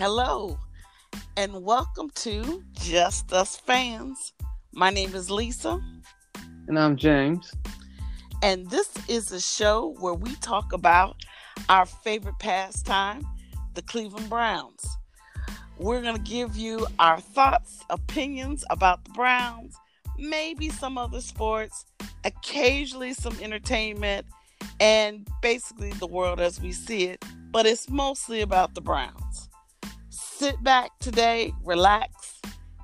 Hello, and welcome to Just Us Fans. My name is Lisa. And I'm James. And this is a show where we talk about our favorite pastime, the Cleveland Browns. We're going to give you our thoughts, opinions about the Browns, maybe some other sports, occasionally some entertainment, and basically the world as we see it. But it's mostly about the Browns. Sit back today, relax,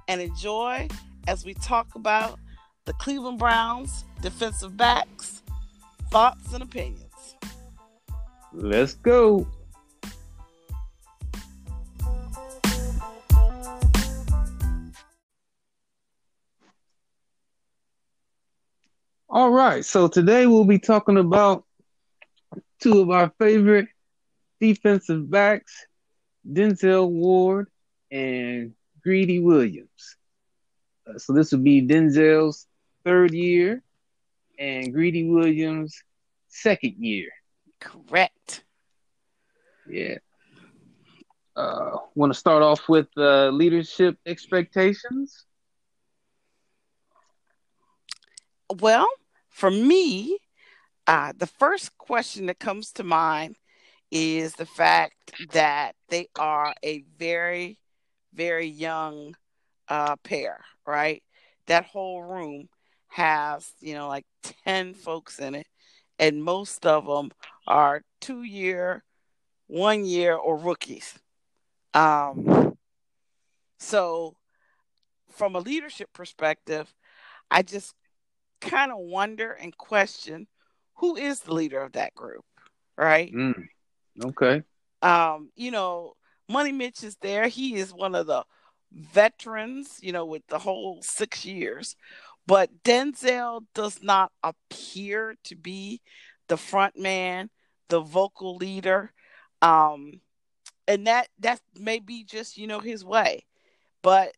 and enjoy as we talk about the Cleveland Browns defensive backs, thoughts, and opinions. Let's go. All right, so today we'll be talking about two of our favorite defensive backs, Denzel Ward and Greedy Williams. Uh, so this will be Denzel's third year and Greedy Williams' second year. Correct. Yeah. Uh, Want to start off with uh, leadership expectations? Well, for me, uh, the first question that comes to mind is the fact that they are a very, very young uh, pair, right? That whole room has, you know, like 10 folks in it, and most of them are two year, one year, or rookies. Um, so, from a leadership perspective, I just kind of wonder and question who is the leader of that group, right? Mm, okay. Um, you know, Money Mitch is there. He is one of the veterans, you know, with the whole six years. But Denzel does not appear to be the front man, the vocal leader. Um, and that that may be just, you know, his way. But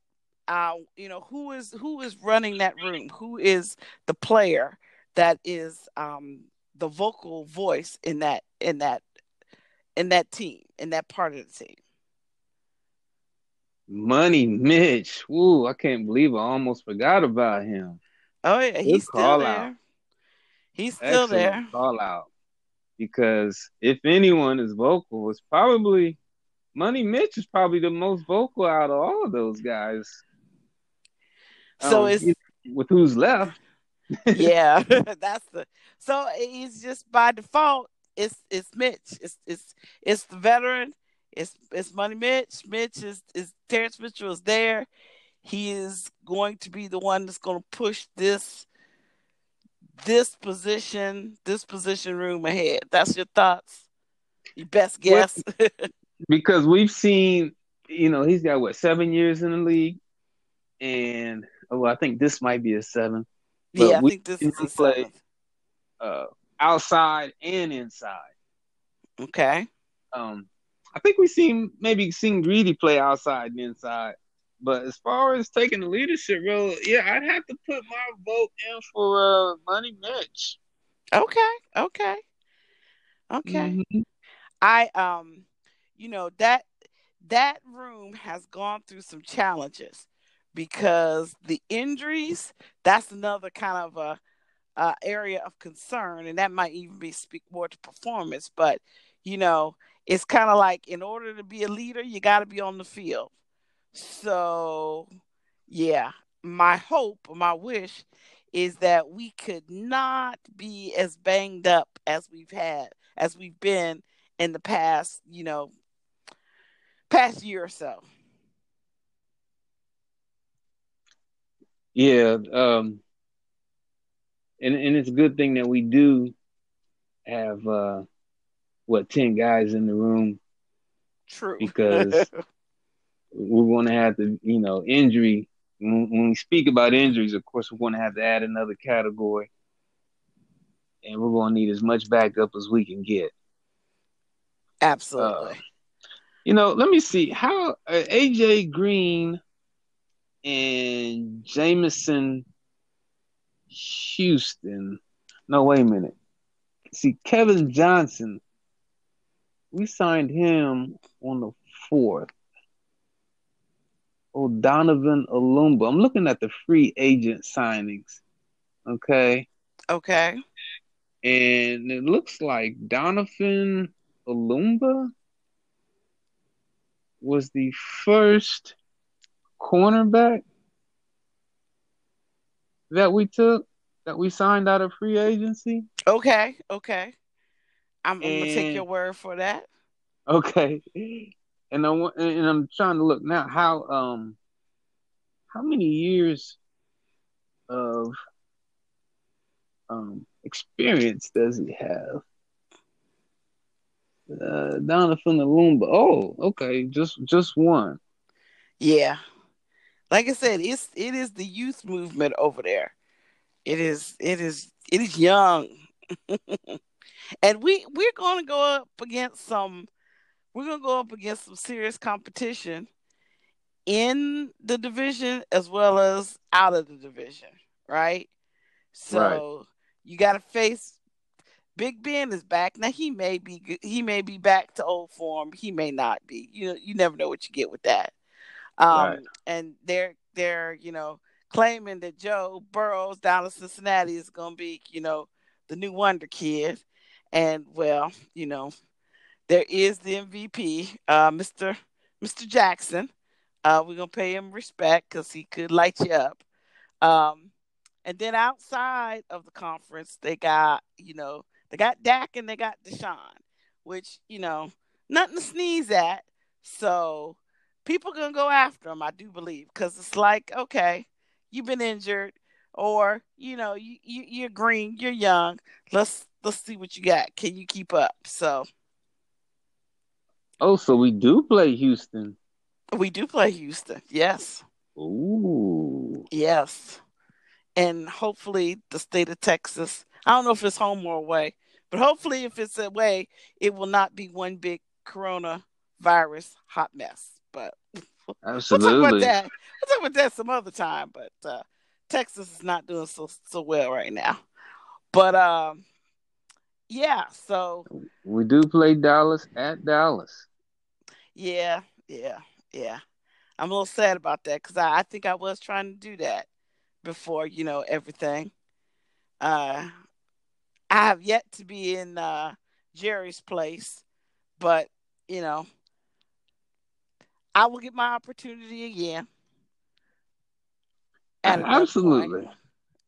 uh, you know, who is who is running that room? Who is the player that is um the vocal voice in that in that in that team, in that part of the team? Money Mitch. Ooh, I can't believe I almost forgot about him. Oh yeah, he's Good still there. out. He's still Excellent there. Call out. Because if anyone is vocal, it's probably Money Mitch is probably the most vocal out of all of those guys. So Um, it's with who's left. yeah, that's the so it's just by default. It's it's Mitch. It's it's it's the veteran. It's it's Money Mitch. Mitch is is Terrance Mitchell is there. He is going to be the one that's going to push this this position this position room ahead. That's your thoughts. Your best guess. because we've seen, you know, he's got what seven years in the league, and oh, I think this might be a seven. But yeah, I think this is play seventh. uh, outside and inside. Okay. Um, I think we seen maybe seen Greedy play outside and inside. But as far as taking the leadership role, yeah, I'd have to put my vote in for uh, Money Mitch. Okay. Okay. Okay. Mhm. I um you know that that room has gone through some challenges because the injuries that's another kind of a, a area of concern and that might even be speak more to performance but you know it's kind of like in order to be a leader you got to be on the field so yeah my hope my wish is that we could not be as banged up as we've had as we've been in the past, you know, past year or so. Yeah, um, and and it's a good thing that we do have uh, what ten guys in the room True. because we're going to have to, you know, injury. When, when we speak about injuries, of course, we're going to have to add another category, and we're going to need as much backup as we can get. Absolutely. Uh, you know, let me see how uh, AJ Green and Jameson Houston. No, wait a minute. See, Kevin Johnson, we signed him on the fourth. Oh, Donovan Olumba. I'm looking at the free agent signings. Okay. Okay. And it looks like Donovan Olumba was the first cornerback that we took that we signed out of free agency. Okay, okay. I'm, I'm gonna take your word for that. Okay, and I and I'm trying to look now how um how many years of um experience does he have? Uh, Donovan Olumba. Oh, okay, just just one. Yeah, like I said, it's it is the youth movement over there. It is it is it is young, and we we're going to go up against some. We're going to go up against some serious competition in the division as well as out of the division, right? So right. you got to face Big Ben is back now. He may be he may be back to old form. He may not be. You know, you never know what you get with that. Um, right. And they're they're you know claiming that Joe Burrows down in Cincinnati is going to be you know the new wonder kid. And well, you know, there is the MVP, uh, Mr. Mr. Jackson. Uh, we're gonna pay him respect because he could light you up. Um, and then outside of the conference, they got you know they got Dak and they got Deshaun, which you know nothing to sneeze at. So people gonna go after him, I do believe, because it's like okay, you've been injured, or you know you, you you're green, you're young. Let's let's see what you got. Can you keep up? So. Oh, so we do play Houston. We do play Houston. Yes. Ooh. Yes. And hopefully the state of Texas. I don't know if it's home or away, but hopefully if it's away, it will not be one big coronavirus hot mess. But Absolutely. we'll talk about that. We'll talk about that some other time. But uh, Texas is not doing so so well right now. But um, yeah. So we do play Dallas at Dallas. Yeah, yeah, yeah. I'm a little sad about that because I, I think I was trying to do that before you know everything. Uh, I have yet to be in uh, Jerry's place, but you know, I will get my opportunity again. At Absolutely.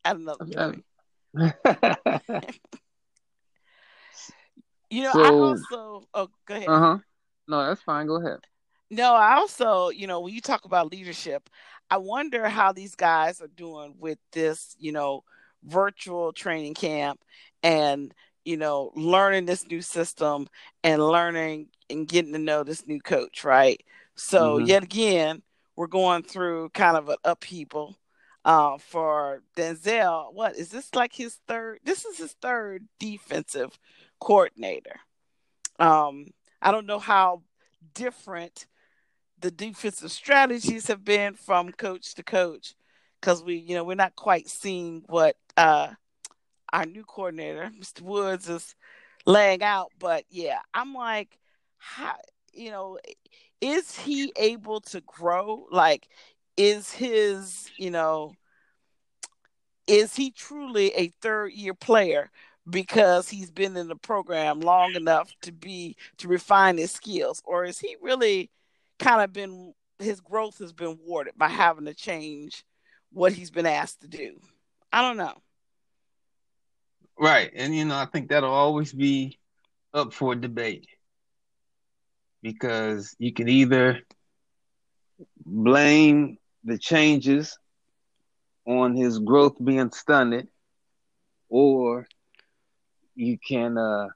At another point. you know, so, I also. Oh, go ahead. Uh huh. No, that's fine. Go ahead. No, I also, you know, when you talk about leadership, I wonder how these guys are doing with this, you know, virtual training camp and, you know, learning this new system and learning and getting to know this new coach, right? So, mm-hmm. yet again, we're going through kind of an upheaval uh, for Denzel. What is this like his third? This is his third defensive coordinator. Um, I don't know how different the defensive strategies have been from coach to coach because we, you know, we're not quite seeing what uh, our new coordinator, Mr. Woods, is laying out. But yeah, I'm like, how, you know, is he able to grow? Like, is his, you know, is he truly a third year player? because he's been in the program long enough to be to refine his skills or is he really kind of been his growth has been warded by having to change what he's been asked to do i don't know right and you know i think that'll always be up for debate because you can either blame the changes on his growth being stunted or you can uh,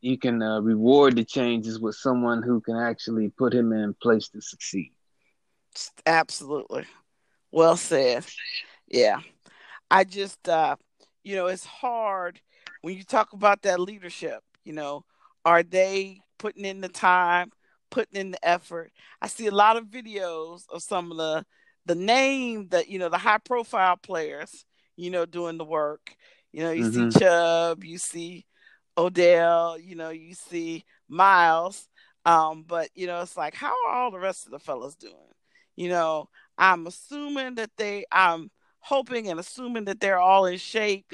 you can uh, reward the changes with someone who can actually put him in place to succeed. Absolutely, well said. Yeah, I just uh, you know it's hard when you talk about that leadership. You know, are they putting in the time, putting in the effort? I see a lot of videos of some of the the name that you know the high profile players you know doing the work you know, you mm-hmm. see Chubb, you see Odell, you know, you see Myles. Um, but you know, it's like, how are all the rest of the fellas doing? You know, I'm assuming that they, I'm hoping and assuming that they're all in shape,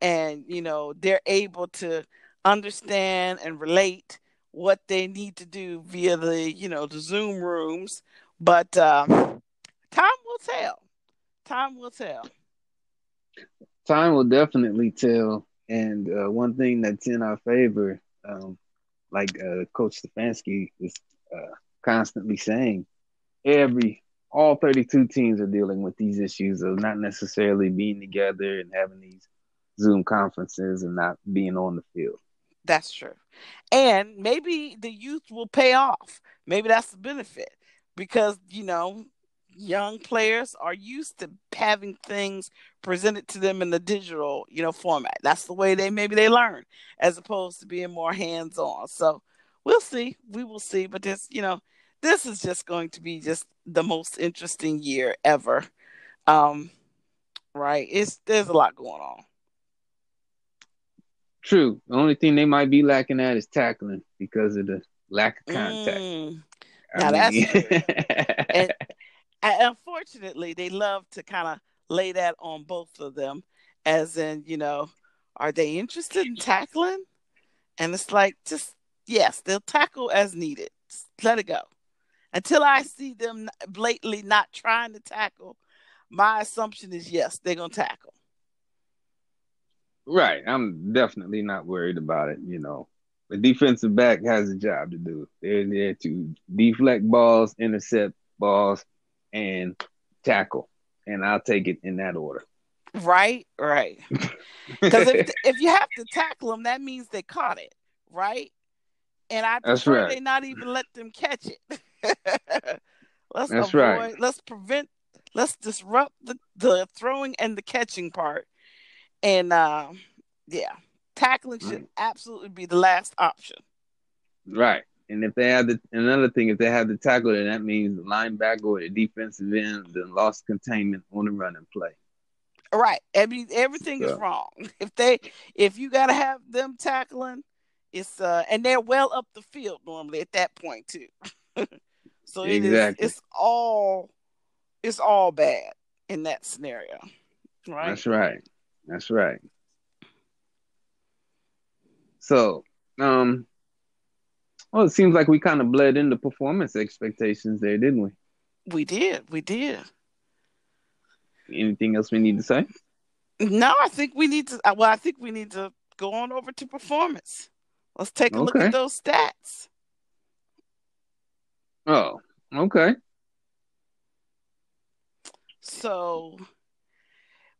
and you know, they're able to understand and relate what they need to do via the, you know, the Zoom rooms. But uh, time will tell. Time will tell. Time will definitely tell. And uh, one thing that's in our favor, um, like uh, Coach Stefanski is uh, constantly saying, every all 32 teams are dealing with these issues of not necessarily being together and having these Zoom conferences and not being on the field. That's true. And maybe the youth will pay off. Maybe that's the benefit because, you know, young players are used to having things presented to them in the digital, you know, format. That's the way they maybe they learn as opposed to being more hands on. So we'll see. We will see. But this, you know, this is just going to be just the most interesting year ever. Um, right. It's there's a lot going on. True. The only thing they might be lacking at is tackling because of the lack of contact. Mm. Now mean, that's true. and, and unfortunately, they love to kind of lay that on both of them, as in, you know, are they interested in tackling? And it's like, just yes, they'll tackle as needed. Just let it go. Until I see them blatantly not trying to tackle, my assumption is yes, they're gonna tackle. Right. I'm definitely not worried about it. You know, the defensive back has a job to do. They're there to deflect balls, intercept balls, and tackle. And I'll take it in that order. Right, right. Because if, if you have to tackle them, that means they caught it, right? And I prefer right. they not even let them catch it. let's That's avoid, right. let's prevent, let's disrupt the, the throwing and the catching part and uh, yeah, tackling should right. absolutely be the last option. Right. And if they have the another thing, if they have the tackle, then that means the linebacker or the defensive end then lost containment on the running play. Right. I mean everything so. is wrong. If they if you gotta have them tackling, it's uh and they're well up the field normally at that point too. so it exactly. is it's all it's all bad in that scenario. Right. That's right. That's right. So, um, well, it seems like we kind of bled into performance expectations there, didn't we? We did. We did. Anything else we need to say? No, I think we need to. Uh, well, I think we need to go on over to performance. Let's take a okay. look at those stats. Oh, okay. So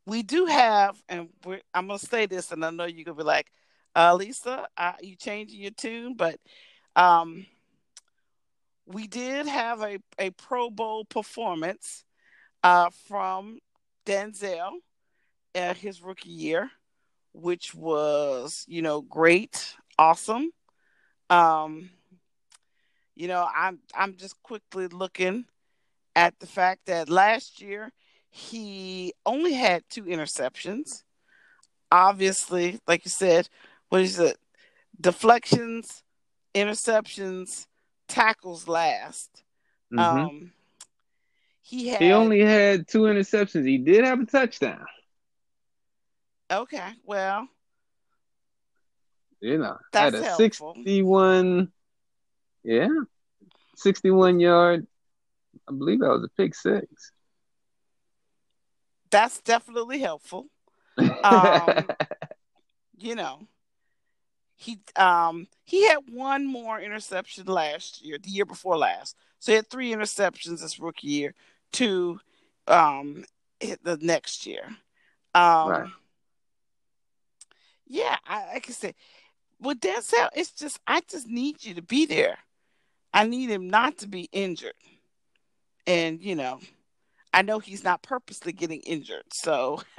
we do have, and I'm gonna say this, and I know you're gonna be like, uh, Lisa, uh, you changing your tune, but um, we did have a, a Pro Bowl performance uh, from Denzel his rookie year, which was, you know, great, awesome. Um, you know, I'm I'm just quickly looking at the fact that last year he only had two interceptions. Obviously, like you said, what is it? Deflections, interceptions, tackles last. Mm-hmm. Um, he had. He only had two interceptions. He did have a touchdown. Okay, well, you know, that's had a helpful. sixty-one. Yeah, sixty-one yard. I believe that was a pick six that's definitely helpful. Um, you know, he um he had one more interception last year, the year before last. So he had three interceptions this rookie year, two um the next year. Um right. Yeah, I, like I said, with Denzel, it's just I just need you to be there. I need him not to be injured. And you know, I know he's not purposely getting injured, so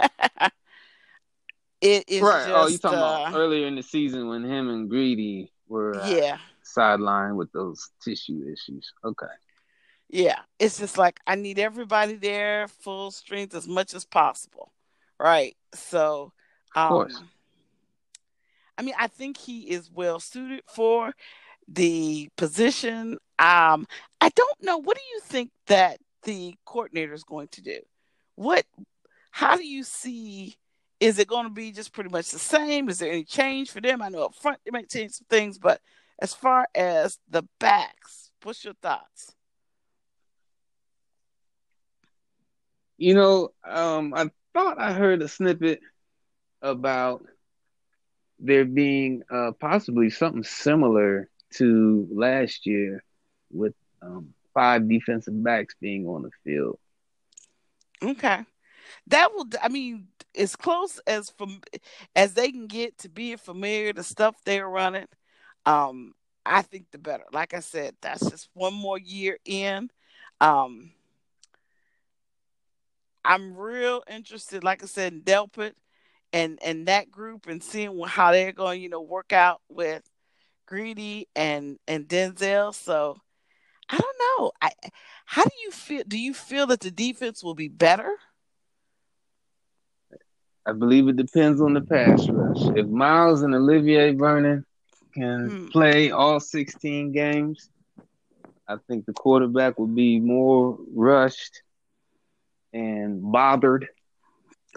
it is right. Just, oh, you talking uh, about earlier in the season when him and Greedy were uh, yeah sidelined with those tissue issues. Okay. Yeah, it's just like I need everybody there full strength as much as possible, right? So, um, of course. I mean, I think he is well suited for the position. Um, I don't know. What do you think that the coordinator is going to do? What? How do you see? Is it going to be just pretty much the same? Is there any change for them? I know up front they might change some things, but as far as the backs, what's your thoughts? You know, um, I thought I heard a snippet about there being uh, possibly something similar to last year with um, five defensive backs being on the field. Okay, that will. I mean, as close as from as they can get to being familiar the stuff they're running. Um, I think the better. Like I said, that's just one more year in. Um, I'm real interested, like I said, in Delpit and and that group and seeing how they're going, you know, work out with Greedy and and Denzel. So I don't know. I how do you feel? Do you feel that the defense will be better? I believe it depends on the pass rush. If Myles and Olivier Vernon can hmm. play all 16 games, I think the quarterback will be more rushed and bothered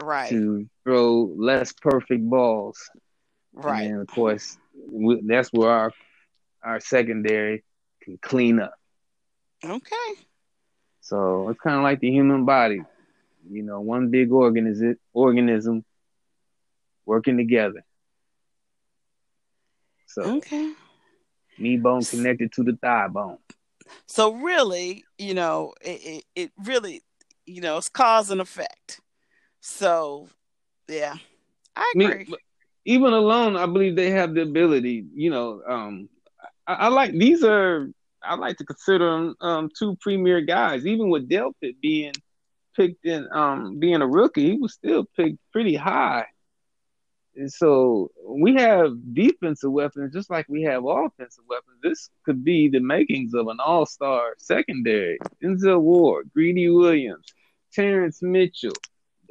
right to throw less perfect balls. Right. And of course, we, that's where our our secondary can clean up. Okay. So it's kind of like the human body, you know, one big organism organism working together. So okay, knee bone connected to the thigh bone. So really, you know, it, it, it really, you know, it's cause and effect. So, yeah, I agree. Me, even alone, I believe they have the ability. You know, um, I, I like these are. I like to consider them um, two premier guys. Even with Delpit being picked in, um, being a rookie, he was still picked pretty high. And so we have defensive weapons just like we have offensive weapons. This could be the makings of an all-star secondary. Denzel Ward, Greedy Williams, Terrance Mitchell,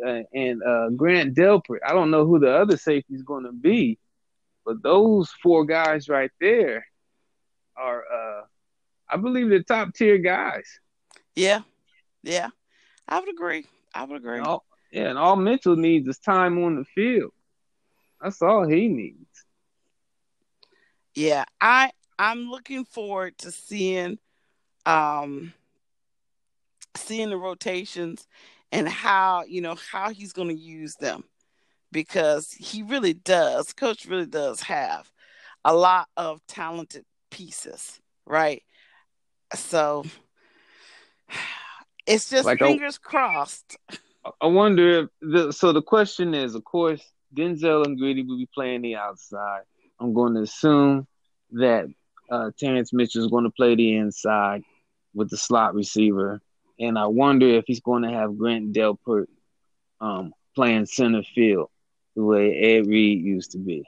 uh, and uh, Grant Delpit. I don't know who the other safety is going to be, but those four guys right there are, uh, I believe, the top tier guys. Yeah, yeah, I would agree. I would agree. And all, yeah, and all Mitchell needs is time on the field. That's all he needs. Yeah, I I'm looking forward to seeing um seeing the rotations and how you know how he's going to use them because he really does coach really does have a lot of talented pieces right so it's just like fingers I, crossed i wonder if the so the question is of course denzel and greedy will be playing the outside i'm going to assume that uh, terrance mitchell is going to play the inside with the slot receiver and I wonder if he's going to have Grant Delpit um, playing center field the way Ed Reed used to be.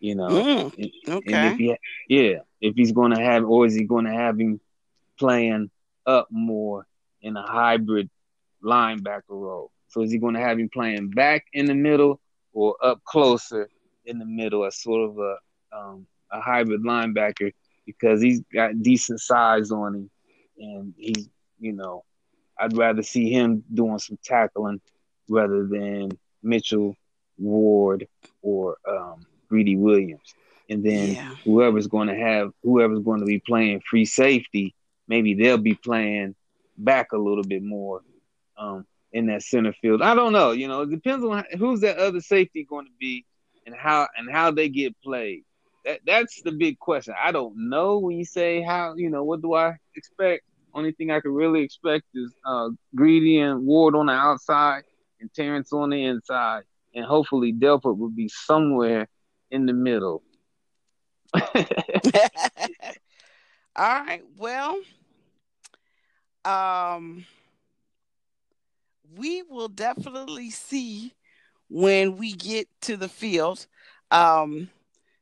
You know, mm, and, okay. And if he, yeah, if he's going to have, or is he going to have him playing up more in a hybrid linebacker role? So is he going to have him playing back in the middle or up closer in the middle as sort of a um, a hybrid linebacker because he's got decent size on him and he's you know, I'd rather see him doing some tackling rather than Mitchell Ward or um, Greedy Williams. And then yeah. whoever's going to have whoever's going to be playing free safety, maybe they'll be playing back a little bit more um, in that center field. I don't know. You know, it depends on who's that other safety going to be and how and how they get played. That that's the big question. I don't know when you say how. You know, what do I expect? Only thing I could really expect is uh, Greedy and Ward on the outside and Terrance on the inside. And hopefully Delpit will be somewhere in the middle. All right. Well, um, we will definitely see when we get to the field. Um,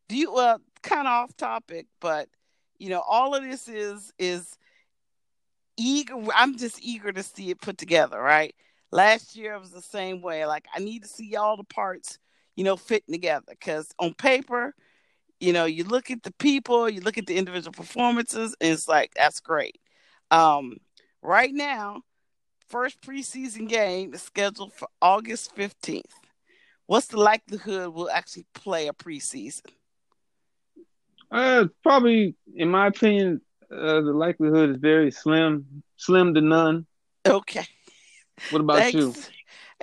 do you well kind of off topic, but you know, all of this is is eager i'm just eager to see it put together right last year I was the same way like i need to see all the parts you know fitting together because on paper you know, you look at the people, you look at the individual performances, and it's like that's great. Um, right now, first preseason game is scheduled for August 15th. What's the likelihood we'll actually play a preseason? Uh, probably, in my opinion, uh, the likelihood is very slim, slim to none. Okay. What about Thanks. you?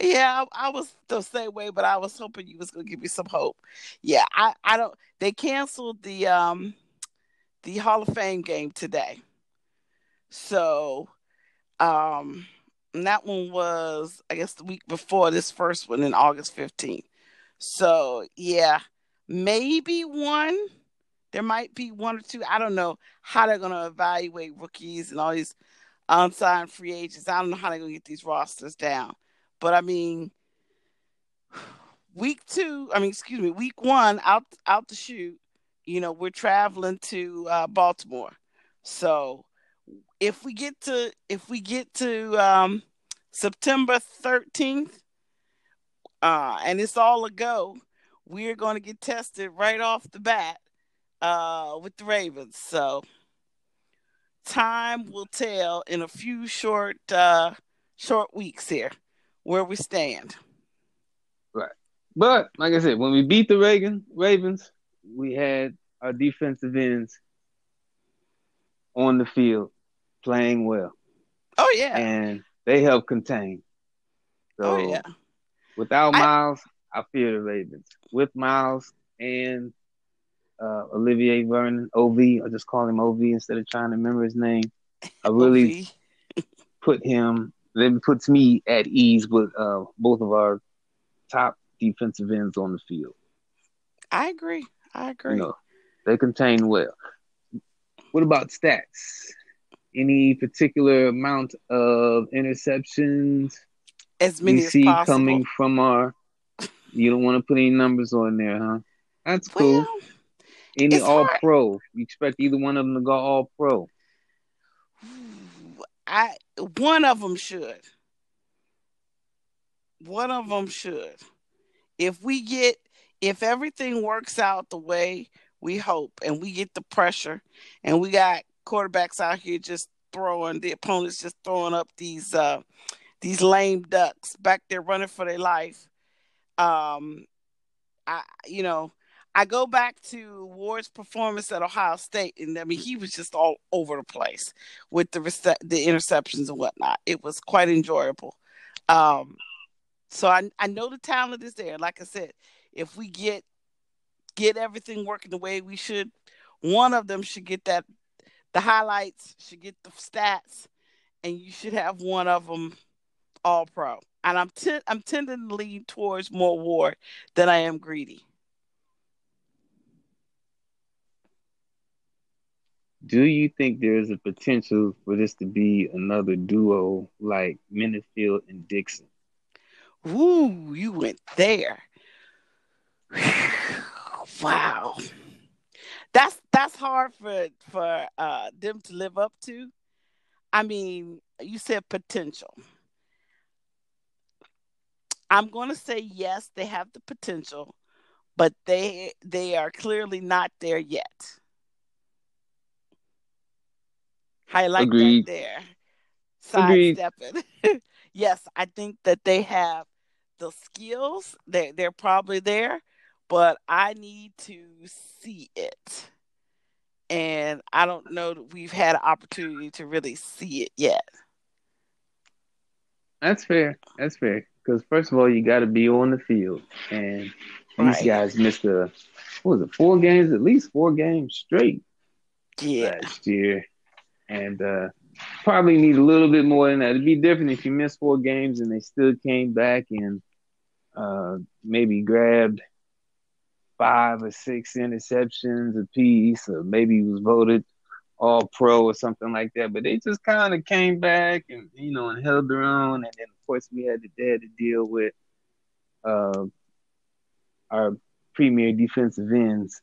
Yeah, I, I, was the same way, but I was hoping you was gonna give me some hope. Yeah, I, I don't. They canceled the um the Hall of Fame game today, so um that one was I guess the week before this first one in August fifteenth. So yeah, maybe one. There might be one or two. I don't know how they're gonna evaluate rookies and all these unsigned free agents. I don't know how they're gonna get these rosters down. But I mean, week two, I mean, excuse me, week one out out the shoot, you know, we're traveling to uh, Baltimore. So if we get to if we get to um, September 13th, uh, and it's all a go, we're going to get tested right off the bat uh, with the Ravens. So time will tell in a few short uh, short weeks here where we stand. Right. But like I said, when we beat the Reagan Ravens, we had our defensive ends on the field playing well. Oh yeah. And they helped contain. So oh yeah. Without Myles, I, I fear the Ravens. With Myles and uh, Olivier Vernon, OV, I just call him OV instead of trying to remember his name. I really put him that puts me at ease with uh, both of our top defensive ends on the field. I agree. I agree. You know, they contain well. What about stats? Any particular amount of interceptions? As many as possible. coming from our. You don't want to put any numbers on there, huh? That's cool. Well, any All hard. Pro? You expect either one of them to go All Pro? I one of them should. One of them should. If we get if everything works out the way we hope and we get the pressure and we got quarterbacks out here just throwing the opponents just throwing up these uh these lame ducks back there running for their life um I you know I go back to Ward's performance at Ohio State, and I mean he was just all over the place with the the interceptions and whatnot. It was quite enjoyable. Um, so I I know the talent is there. Like I said, if we get get everything working the way we should, one of them should get that the highlights, should get the stats, and you should have one of them all pro. And I'm I'm tending to lean towards more Ward than I am Greedy. Do you think there's a potential for this to be another duo like Minnifield and Dixon? Ooh, you went there. wow. That's that's hard for for uh, them to live up to. I mean, you said potential. I'm going to say yes, they have the potential, but they they are clearly not there yet. Highlight Agreed. that there. Sidestepping. yes, I think that they have the skills. They they're probably there, but I need to see it. And I don't know that we've had an opportunity to really see it yet. That's fair. That's fair. Because first of all, you got to be on the field, and these right. guys missed a what was it, four games, at least four games straight yeah. last year and uh, probably need a little bit more than that. It'd be different if you missed four games and they still came back and uh, maybe grabbed five or six interceptions apiece, or maybe he was voted all pro or something like that. But they just kind of came back and you know and held their own. And then of course we had the dad to deal with uh, our premier defensive ends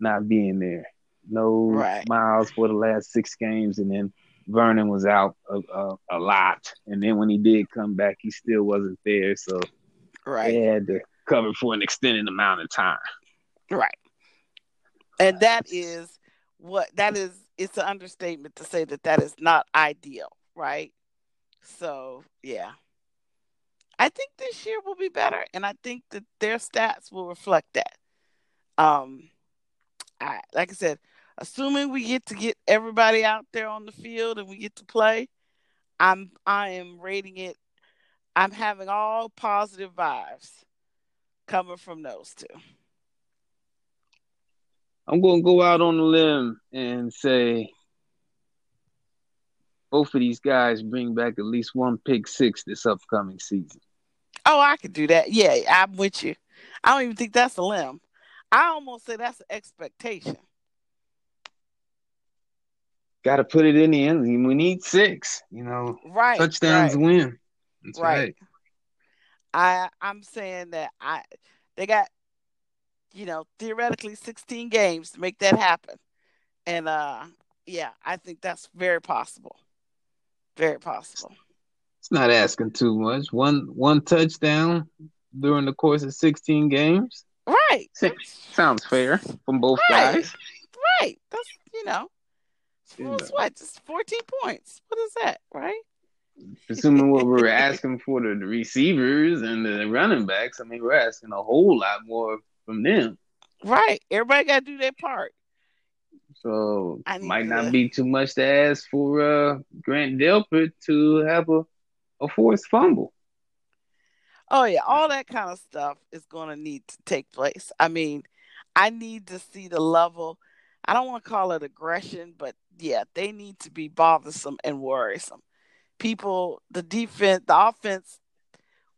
not being there no right. Myles for the last six games, and then Vernon was out a, a, a, lot. And then when he did come back, he still wasn't there. So right. they had to cover for an extended amount of time. Right. And that is what that is. It's an understatement to say that that is not ideal, right? So yeah, I think this year will be better, and I think that their stats will reflect that. Um, I like I said, assuming we get to get everybody out there on the field and we get to play, I'm I am rating it. I'm having all positive vibes coming from those two. I'm going to go out on a limb and say both of these guys bring back at least one pick six this upcoming season. Oh, I could do that. Yeah, I'm with you. I don't even think that's a limb. I almost say that's an expectation. Got to put it in the end. We need six. You know, right? Touchdowns right. win. That's right. right. I I'm saying that I they got you know theoretically 16 games to make that happen, and uh yeah, I think that's very possible. Very possible. It's not asking too much. One one touchdown during the course of 16 games. Right. Sounds fair from both right. guys. Right. That's you know, it's what? Just 14 points. What is that, right? Assuming what we're asking for the receivers and the running backs, I mean, we're asking a whole lot more from them. Right. Everybody got to do their part. So might not to... be too much to ask for uh, Grant Delpit to have a, a forced fumble. Oh yeah, all that kind of stuff is going to need to take place. I mean, I need to see the level. I don't want to call it aggression, but yeah, they need to be bothersome and worrisome. People, the defense, the offense,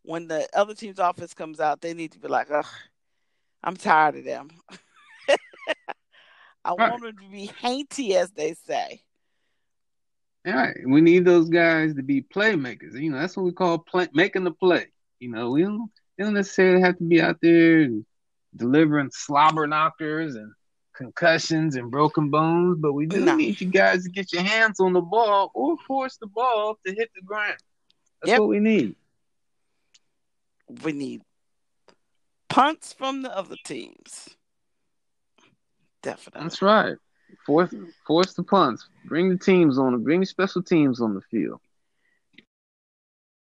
when the other team's offense comes out, they need to be like, "Ugh, I'm tired of them." I right. want them to be hainty, as they say. All right, we need those guys to be playmakers. You know, that's what we call play, making the play. You know, we don't, they don't necessarily have to be out there delivering slobber knockers and concussions and broken bones, but we do no. need you guys to get your hands on the ball or force the ball to hit the ground. That's yep. what we need. We need punts from the other teams. Definitely. That's right. Force force the punts. Bring the teams on. Bring the special teams on the field.